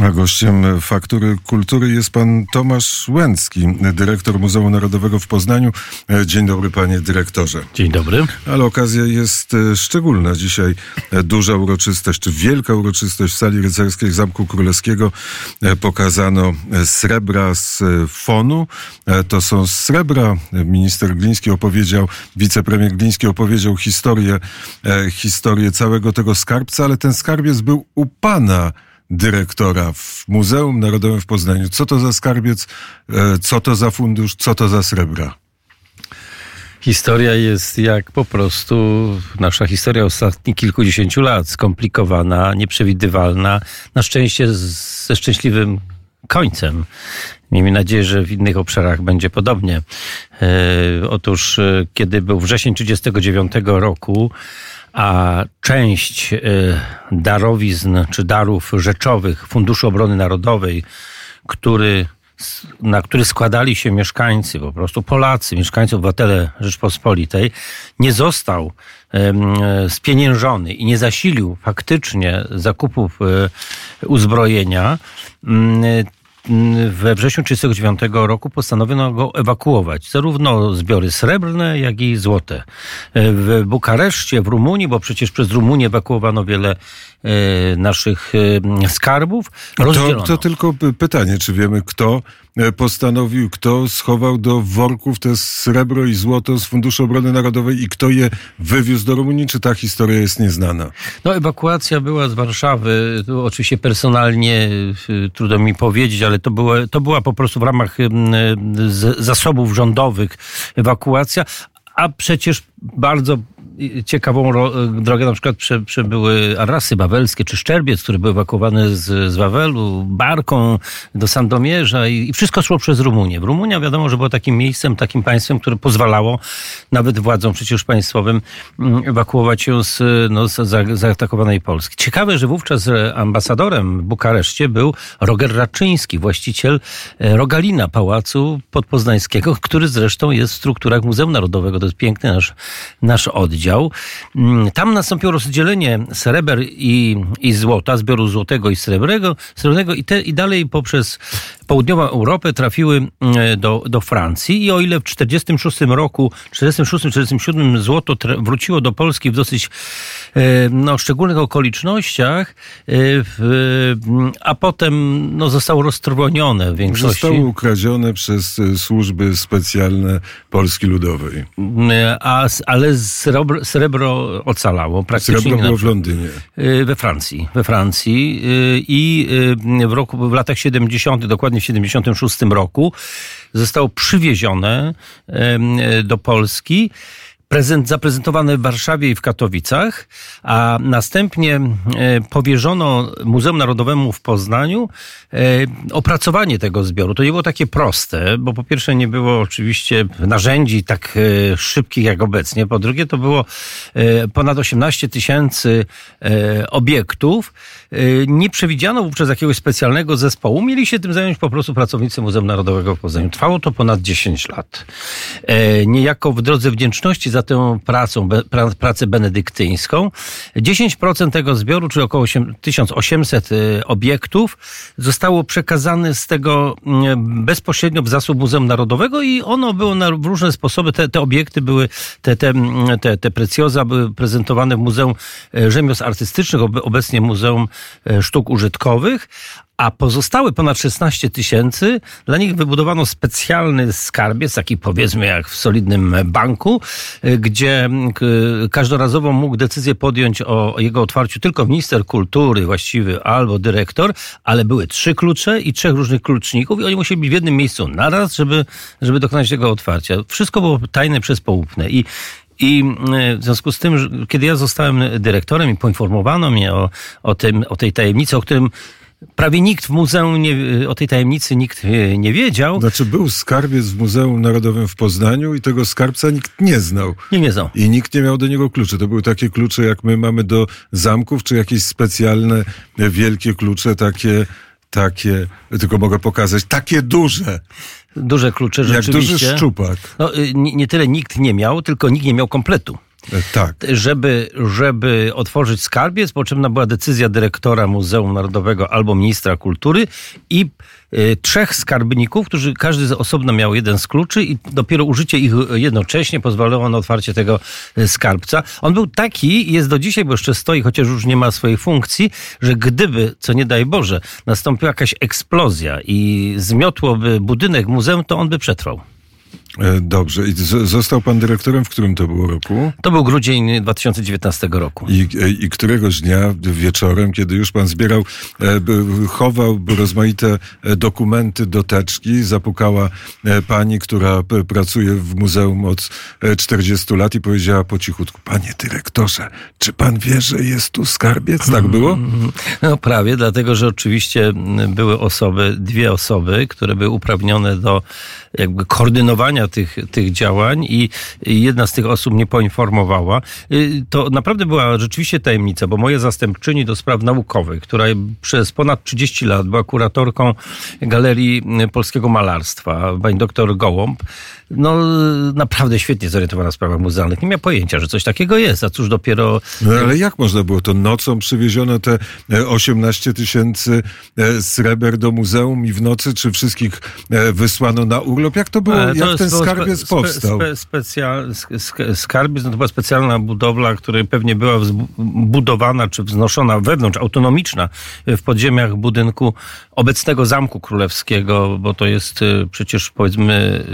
A gościem Faktury Kultury jest pan Tomasz Łęcki, dyrektor Muzeum Narodowego w Poznaniu. Dzień dobry panie dyrektorze. Dzień dobry. Ale okazja jest e, szczególna. Dzisiaj e, duża uroczystość, czy wielka uroczystość w sali rycerskiej Zamku Królewskiego. E, pokazano srebra z fonu. To są srebra. Minister Gliński opowiedział, wicepremier Gliński opowiedział historię, historię całego tego skarbca, ale ten skarbiec był u pana dyrektora w Muzeum Narodowym w Poznaniu. Co to za skarbiec, e, co to za fundusz, co to za srebra? Historia jest jak po prostu nasza historia ostatnich kilkudziesięciu lat, skomplikowana, nieprzewidywalna, na szczęście ze szczęśliwym końcem. Miejmy nadzieję, że w innych obszarach będzie podobnie. E, otóż, e, kiedy był wrzesień 1939 roku, a część y, darowizn czy darów rzeczowych Funduszu Obrony Narodowej, który, na który składali się mieszkańcy, po prostu Polacy, mieszkańcy, obywatele Rzeczpospolitej, nie został spieniężony i nie zasilił faktycznie zakupów y, uzbrojenia, we wrześniu 1939 roku postanowiono go ewakuować. Zarówno zbiory srebrne, jak i złote. W Bukareszcie, w Rumunii, bo przecież przez Rumunię ewakuowano wiele e, naszych e, skarbów. To, to tylko pytanie, czy wiemy, kto e, postanowił, kto schował do worków te srebro i złoto z Funduszu Obrony Narodowej i kto je wywiózł do Rumunii, czy ta historia jest nieznana? No, ewakuacja była z Warszawy. Tu oczywiście personalnie trudno mi powiedzieć, ale to była, to była po prostu w ramach zasobów rządowych ewakuacja, a przecież bardzo ciekawą drogę na przykład prze, przebyły Arasy Wawelskie czy Szczerbiec, który był ewakuowany z, z Wawelu barką do Sandomierza i, i wszystko szło przez Rumunię. Rumunia wiadomo, że było takim miejscem, takim państwem, które pozwalało nawet władzom przecież państwowym mm, ewakuować się z, no, z zaatakowanej Polski. Ciekawe, że wówczas ambasadorem w Bukareszcie był Roger Raczyński, właściciel e, Rogalina, pałacu podpoznańskiego, który zresztą jest w strukturach Muzeum Narodowego. To jest piękny nasz, nasz oddział. Mm, tam nastąpiło rozdzielenie sreber i, i złota, zbioru złotego i srebrnego, srebrnego i, te, i dalej poprzez południową Europę trafiły mm, do, do Francji i o ile w 46 roku, 46-47 złoto wróciło do Polski w dosyć e, no, szczególnych okolicznościach, e, a potem no, zostało roztrwonione w większości. Zostało ukradzione przez e, służby specjalne Polski Ludowej. A, ale srebro, srebro ocalało. Praktycznie srebro było w Londynie. We Francji. We Francji i w, roku, w latach 70., dokładnie w 76 roku zostało przywiezione do Polski prezent zaprezentowany w Warszawie i w Katowicach, a następnie e, powierzono Muzeum Narodowemu w Poznaniu e, opracowanie tego zbioru. To nie było takie proste, bo po pierwsze nie było oczywiście narzędzi tak e, szybkich jak obecnie, po drugie to było ponad 18 tysięcy obiektów. Nie przewidziano wówczas jakiegoś specjalnego zespołu. Mieli się tym zająć po prostu pracownicy Muzeum Narodowego w Poznaniu. Trwało to ponad 10 lat. Niejako w drodze wdzięczności za tę pracą, pra, pracę benedyktyńską. 10% tego zbioru, czyli około 1800 y, obiektów, zostało przekazane z tego mm, bezpośrednio w zasób Muzeum Narodowego i ono było na różne sposoby, te, te obiekty były, te, te, mm, te, te precjoza były prezentowane w Muzeum y, Rzemiosł Artystycznych, obecnie Muzeum y, Sztuk Użytkowych, a pozostałe ponad 16 tysięcy, dla nich wybudowano specjalny skarbiec, taki powiedzmy jak w solidnym banku, gdzie każdorazowo mógł decyzję podjąć o jego otwarciu tylko minister kultury właściwy albo dyrektor, ale były trzy klucze i trzech różnych kluczników i oni musieli być w jednym miejscu naraz, żeby, żeby dokonać tego otwarcia. Wszystko było tajne przez poufne i i w związku z tym, kiedy ja zostałem dyrektorem i poinformowano mnie o, o, tym, o tej tajemnicy, o którym Prawie nikt w muzeum nie, o tej tajemnicy nikt e, nie wiedział. Znaczy był skarbiec w Muzeum Narodowym w Poznaniu i tego skarbca nikt nie znał. Nie, nie znał. I nikt nie miał do niego kluczy. To były takie klucze, jak my mamy do zamków, czy jakieś specjalne, e, wielkie klucze, takie, takie, tylko mogę pokazać, takie duże. Duże klucze, rzeczywiście. Jak duży szczupak. No, y, nie, nie tyle nikt nie miał, tylko nikt nie miał kompletu. Tak. Żeby, żeby otworzyć skarbiec, potrzebna była decyzja dyrektora Muzeum Narodowego albo ministra kultury i y, trzech skarbników, którzy każdy z osobna miał jeden z kluczy i dopiero użycie ich jednocześnie pozwalało na otwarcie tego y, skarbca. On był taki jest do dzisiaj, bo jeszcze stoi, chociaż już nie ma swojej funkcji, że gdyby, co nie daj Boże, nastąpiła jakaś eksplozja i zmiotłoby budynek muzeum, to on by przetrwał. E, Dobrze. I został pan dyrektorem w którym to było roku? To był grudzień 2019 roku. I, e, I któregoś dnia wieczorem, kiedy już pan zbierał, e, chował rozmaite dokumenty do teczki, zapukała pani, która pracuje w muzeum od e, 40 lat i powiedziała po cichutku, panie dyrektorze, czy pan wie, że jest tu skarbiec? Tak było? No prawie, dlatego że oczywiście były osoby, dwie osoby, które były uprawnione do jakby koordynowania tych, tych działań i jedna z tych osób mnie poinformowała. Y, To naprawdę była rzeczywiście tajemnica, bo moja zastępczyni do spraw naukowych, która przez ponad 30 lat była kuratorką Galerii Polskiego Malarstwa, pani doktor Gołąb, no naprawdę świetnie zorientowana w sprawach muzealnych. Nie miała pojęcia, że coś takiego jest, a cóż dopiero No ale jak można było to nocą przywieziono te e, 18 tysięcy e, sreber do muzeum i w nocy czy wszystkich e, wysłano na urlop? Jak to było? E, to Jak ten było skarbiec spe, powstał? Spe, specjal, sk- sk- skarbiec no to była specjalna budowla, która pewnie była budowana czy wznoszona wewnątrz, autonomiczna w podziemiach budynku obecnego Zamku Królewskiego, bo to jest y, przecież powiedzmy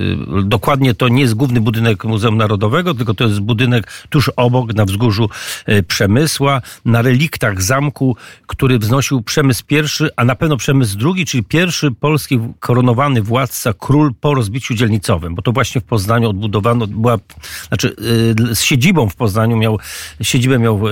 y, dokładnie to nie jest główny budynek Muzeum Narodowego, tylko to jest budynek tuż obok na wzgórzu y, Przemysła, na reliktach zamku, który wznosił Przemysł I, a na pewno Przemysł II, czyli pierwszy polski koronowany władca, król po rozbiciu dzielnicowym, bo to właśnie w Poznaniu odbudowano, była, znaczy y, z siedzibą w Poznaniu miał, siedzibę miał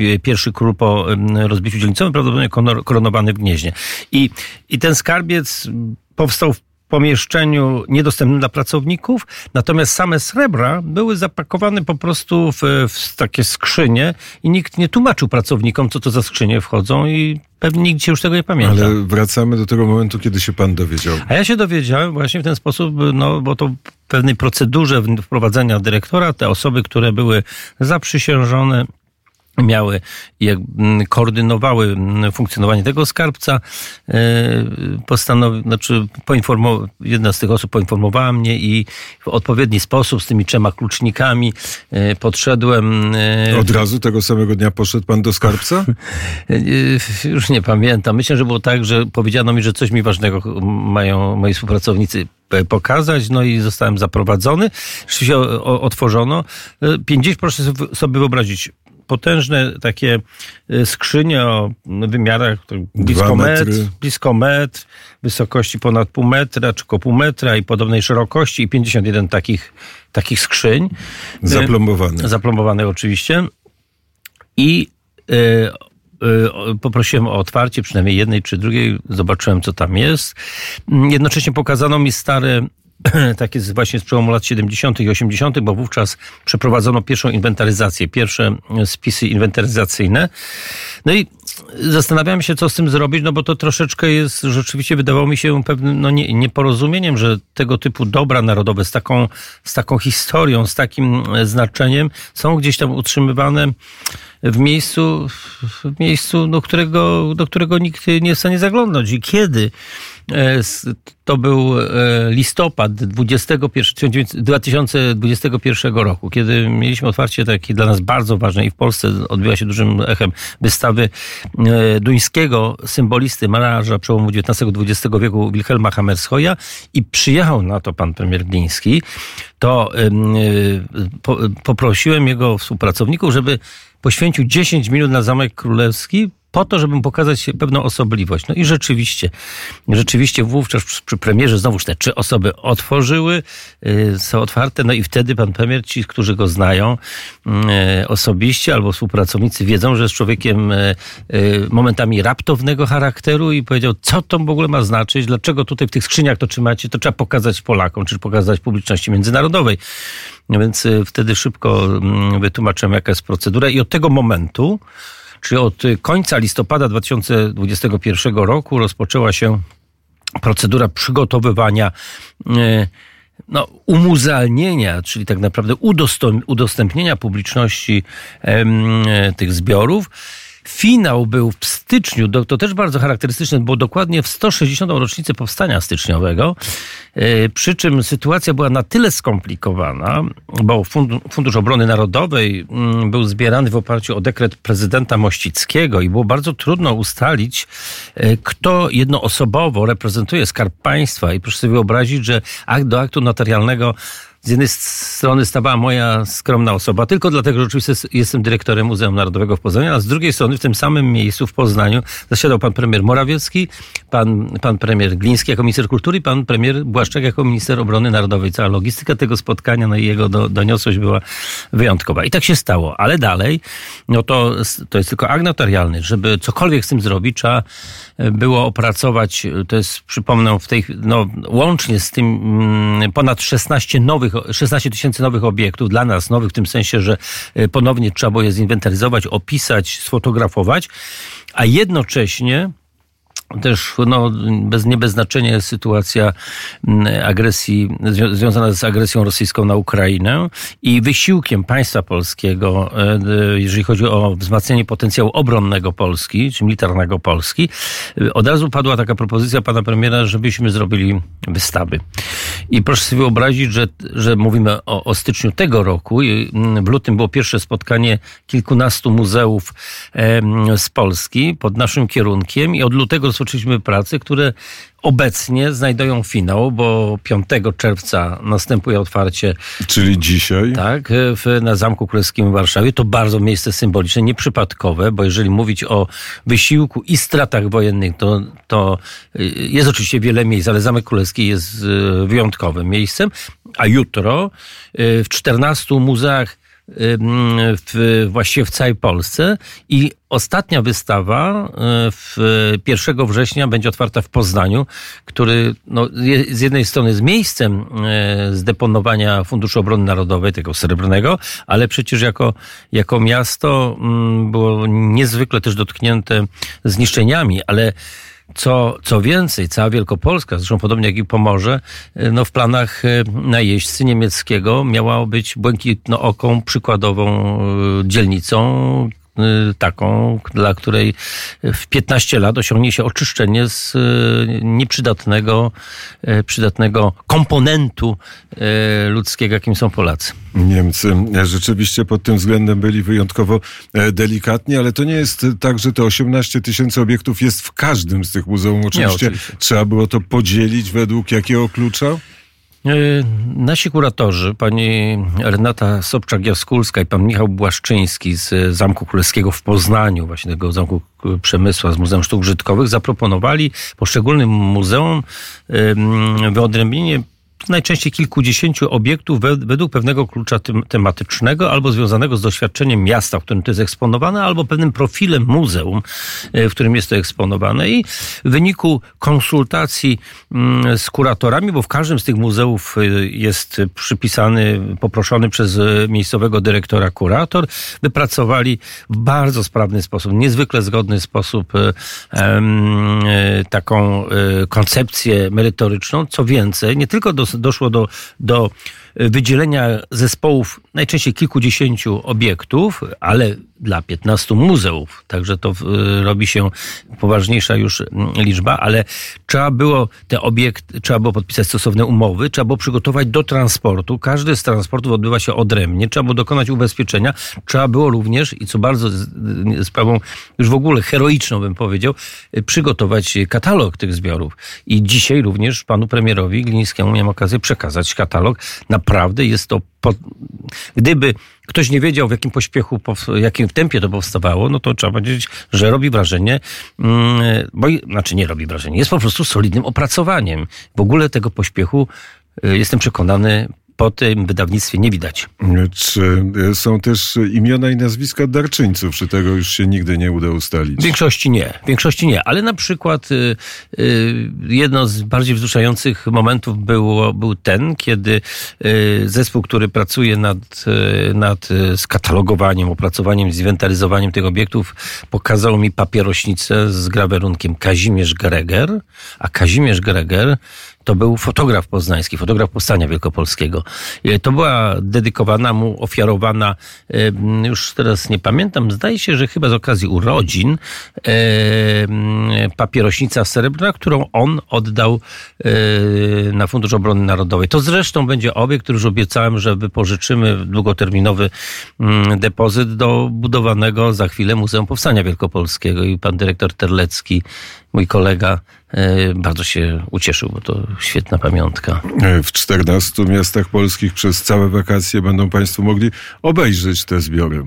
y, pierwszy król po y, rozbiciu dzielnicowym, prawdopodobnie koronowany w Gnieźnie. I, i ten skarbiec powstał w pomieszczeniu niedostępnym dla pracowników, natomiast same srebra były zapakowane po prostu w, w takie skrzynie i nikt nie tłumaczył pracownikom, co to za skrzynie wchodzą i pewnie nikt się już tego nie pamięta. Ale wracamy do tego momentu, kiedy się pan dowiedział. A ja się dowiedziałem właśnie w ten sposób, no bo to pewnej procedurze wprowadzenia dyrektora, te osoby, które były zaprzysiężone, miały jak mm, koordynowały mm, funkcjonowanie tego skarbca, e, postanowi, znaczy poinformow, jedna z tych osób poinformowała mnie i w odpowiedni sposób z tymi trzema klucznikami e, podszedłem. e, Od razu tego samego dnia poszedł pan do skarbca? Już nie pamiętam. Myślę, że było tak, że powiedziano mi, że coś mi ważnego mają moi współpracownicy pokazać, no i zostałem zaprowadzony. Rzeczywiście o- o- otworzono. Yy, 50, proszę sobie wyobrazić, potężne takie yy, skrzynie o wymiarach blisko metr, blisko metr, wysokości ponad pół metra, czy około pół metra i podobnej szerokości i 51 takich, takich skrzyń. Zaplombowane. Zaplomowanych oczywiście. I y, poprosiłem o otwarcie przynajmniej jednej czy drugiej. Zobaczyłem, co tam jest. Jednocześnie pokazano mi stare takie z- właśnie z przełomu lat 70. i 80., bo wówczas przeprowadzono pierwszą inwentaryzację, pierwsze e, spisy inwentaryzacyjne. No i zastanawiałem się, co z tym zrobić, no bo to troszeczkę jest, rzeczywiście wydawało mi się pewnym no nie, nieporozumieniem, że tego typu dobra narodowe z taką, z taką historią, z takim e, znaczeniem są gdzieś tam utrzymywane w miejscu, w miejscu do, którego, do którego nikt nie jest w stanie zaglądnąć. I kiedy to był e, listopad 21, 2021 roku, kiedy mieliśmy otwarcie takiej dla nas bardzo ważnej i w Polsce odbyła się dużym echem wystawy e, duńskiego symbolisty, malarza przełomu XIX-XX wieku Wilhelma Hammershoya i przyjechał na to pan premier Gliński, to em, po, poprosiłem jego współpracowników, żeby poświęcił 10 minut na Zamek Królewski po to, żeby pokazać pewną osobliwość. No i rzeczywiście, rzeczywiście wówczas przy, premierze znowuż te trzy osoby otworzyły, y, są otwarte, no i wtedy pan premier, ci, którzy go znają y, osobiście albo współpracownicy wiedzą, że jest człowiekiem y, momentami raptownego charakteru i powiedział, co to w ogóle ma znaczyć, dlaczego tutaj w tych skrzyniach to trzymacie, to trzeba pokazać Polakom, czy pokazać publiczności międzynarodowej. No Więc wtedy szybko mm, wytłumaczyłem, jaka jest procedura i od tego momentu, czyli od końca listopada 2021 roku rozpoczęła się procedura przygotowywania y, no, umuzealnienia, czyli tak naprawdę udostępnienia publiczności em, tych zbiorów. Finał był w styczniu, to też bardzo charakterystyczne, bo dokładnie w 160. rocznicę powstania styczniowego, e, przy czym sytuacja była na tyle skomplikowana, bo Fundusz Obrony Narodowej mm, był zbierany w oparciu o dekret prezydenta Mościckiego i było bardzo trudno ustalić, e, kto jednoosobowo reprezentuje Skarb Państwa i proszę sobie wyobrazić, że akt do aktu notarialnego z jednej strony stawała moja skromna osoba, tylko dlatego, że oczywiście jestem dyrektorem Muzeum Narodowego w Poznaniu, a z drugiej strony w tym samym miejscu w Poznaniu zasiadał pan premier Morawiecki, pan, pan premier Gliński jako minister kultury i pan premier Błaszczak jako minister obrony narodowej. Cała logistyka tego spotkania, no i jego do, doniosłość była wyjątkowa. I tak się stało. Ale dalej, no to, to jest tylko akt notarialny. Żeby cokolwiek z tym zrobić, trzeba było opracować, to jest, przypomnę, w tej, no, łącznie z tym mm, ponad 16 nowych 16 tysięcy nowych obiektów, dla nas nowych w tym sensie, że e, ponownie trzeba było je zinwentaryzować, opisać, sfotografować, a jednocześnie też no, bez, nie bez znaczenia jest sytuacja mm, agresji, związana z agresją rosyjską na Ukrainę i wysiłkiem państwa polskiego, e, jeżeli chodzi o wzmacnianie potencjału obronnego Polski, czy militarnego Polski, od razu padła taka propozycja pana premiera, żebyśmy zrobili wystawy. I proszę sobie wyobrazić, że, że mówimy o, o styczniu tego roku. Mm, w lutym było pierwsze spotkanie kilkunastu muzeów z Polski pod naszym kierunkiem i od lutego rozpoczęliśmy prace, które obecnie znajdują finał, bo 5 czerwca następuje otwarcie. Czyli dzisiaj? Tak, w, na Zamku Królewskim w Warszawie. To bardzo miejsce symboliczne, nieprzypadkowe, bo jeżeli mówić o wysiłku i stratach wojennych, to, to jest oczywiście wiele miejsc, ale Zamek Królewski jest e, wyjątkowym miejscem. A jutro e, w 14 muzeach w, właściwie w całej Polsce. I ostatnia wystawa w 1 września będzie otwarta w Poznaniu, który no, z jednej strony jest miejscem zdeponowania Funduszu Obrony Narodowej, tego srebrnego, ale przecież jako, jako miasto było niezwykle też dotknięte zniszczeniami, ale co, co więcej, cała Wielkopolska, zresztą podobnie jak i Pomorze, e, no w planach e, najeźdźcy niemieckiego miała być błękitnooką przykładową e, dzielnicą, Y, taką, dla której w 15 lat osiągnie się oczyszczenie z y, nieprzydatnego y, przydatnego komponentu ludzkiego, jakim są Polacy. Niemcy rzeczywiście pod tym względem byli wyjątkowo e, delikatni, ale to nie jest tak, że te 18 tysięcy obiektów jest w każdym z tych muzeum. Oczywiście, nie, oczywiście. trzeba było to podzielić według jakiego klucza? E, nasi kuratorzy, pani Renata Sobczak-Jaskulska i pan Michał Błaszczyński z Zamku Królewskiego w Poznaniu, właśnie tego Zamku Przemysła z Muzeum Sztuk Brzydkowych, zaproponowali poszczególnym muzeum wyodrębnienie najczęściej kilkudziesięciu obiektów według pewnego klucza tematycznego albo związanego z doświadczeniem miasta, w którym to jest eksponowane, albo pewnym profilem muzeum, e, w którym jest to eksponowane. I w wyniku konsultacji mm, z kuratorami, bo w każdym z tych muzeów e, jest przypisany, poproszony przez e, miejscowego dyrektora kurator, wypracowali w bardzo sprawny sposób, niezwykle zgodny sposób taką koncepcję merytoryczną. Co więcej, nie tylko do doszło do, do wydzielenia zespołów najczęściej kilkudziesięciu obiektów, ale dla 15 muzeów. Także to y, robi się poważniejsza już mm, liczba, ale trzeba było te obiekty, trzeba było podpisać stosowne umowy, trzeba było przygotować do transportu. Każdy z transportów odbywa się odrębnie, trzeba było dokonać ubezpieczenia, trzeba było również, i co bardzo sprawą już w ogóle heroiczną bym powiedział, y, przygotować katalog tych zbiorów. I dzisiaj również panu premierowi Glińskiemu miałem okazję przekazać katalog. Naprawdę jest to po, gdyby ktoś nie wiedział, w jakim pośpiechu, w jakim tempie to powstawało, no to trzeba powiedzieć, że robi wrażenie, mm, bo, znaczy nie robi wrażenie, jest po prostu solidnym opracowaniem. W ogóle tego pośpiechu, y, jestem przekonany, po tym wydawnictwie nie widać. Czy są też imiona i nazwiska darczyńców, czy tego już się nigdy nie uda ustalić? W większości nie, w większości nie, ale na przykład y, y, jedno z bardziej wzruszających momentów było, był ten, kiedy y, zespół, który pracuje nad, nad skatalogowaniem, opracowaniem, zinwentaryzowaniem tych obiektów, pokazał mi papierośnicę z grawerunkiem Kazimierz Greger, a Kazimierz Greger to był fotograf poznański, fotograf Powstania Wielkopolskiego. E, To była dedykowana mu, ofiarowana, e, już teraz nie pamiętam, zdaje się, że chyba z okazji urodzin, e, papierośnica srebrna, którą on oddał na Fundusz Obrony Narodowej. To zresztą będzie obiekt, już obiecałem, że wypożyczymy długoterminowy mm, depozyt do budowanego za chwilę Muzeum Powstania Wielkopolskiego i pan dyrektor Terlecki, mój kolega, bardzo się ucieszył, bo to świetna pamiątka. E, W 14 miastach polskich przez całe wakacje będą Państwo mogli obejrzeć te zbiory.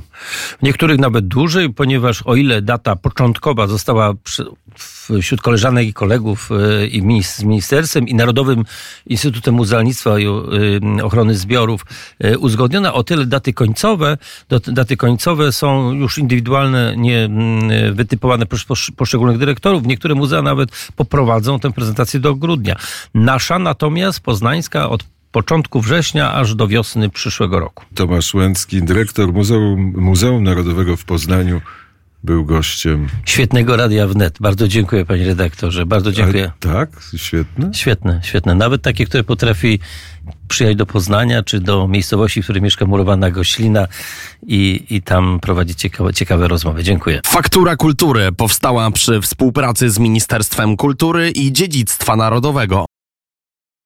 W niektórych nawet dłużej, ponieważ o ile data początkowa została przy, wśród koleżanek i kolegów e, i z ministerstwem i Narodowym Instytutem Muzealnictwa i e, Ochrony Zbiorów e, uzgodniona, o tyle daty końcowe, dat- daty końcowe są już indywidualne, nie mm, wytypowane przez posz- poszczególnych dyrektorów. Niektóre muzea nawet poprowadzą tę prezentację do grudnia. Nasza natomiast, poznańska, od początku września aż do wiosny przyszłego roku. Tomasz Łęcki, dyrektor Muzeum, Muzeum Narodowego w Poznaniu, był gościem. Świetnego Radia Wnet. Bardzo dziękuję panie redaktorze. Bardzo dziękuję. A, tak, świetne. Świetne, świetne. Nawet takie, które potrafi przyjechać do Poznania, czy do miejscowości, w której mieszka murowana Goślina i, i tam prowadzić ciekawe, ciekawe rozmowy. Dziękuję. Faktura Kultury powstała przy współpracy z Ministerstwem Kultury i Dziedzictwa Narodowego.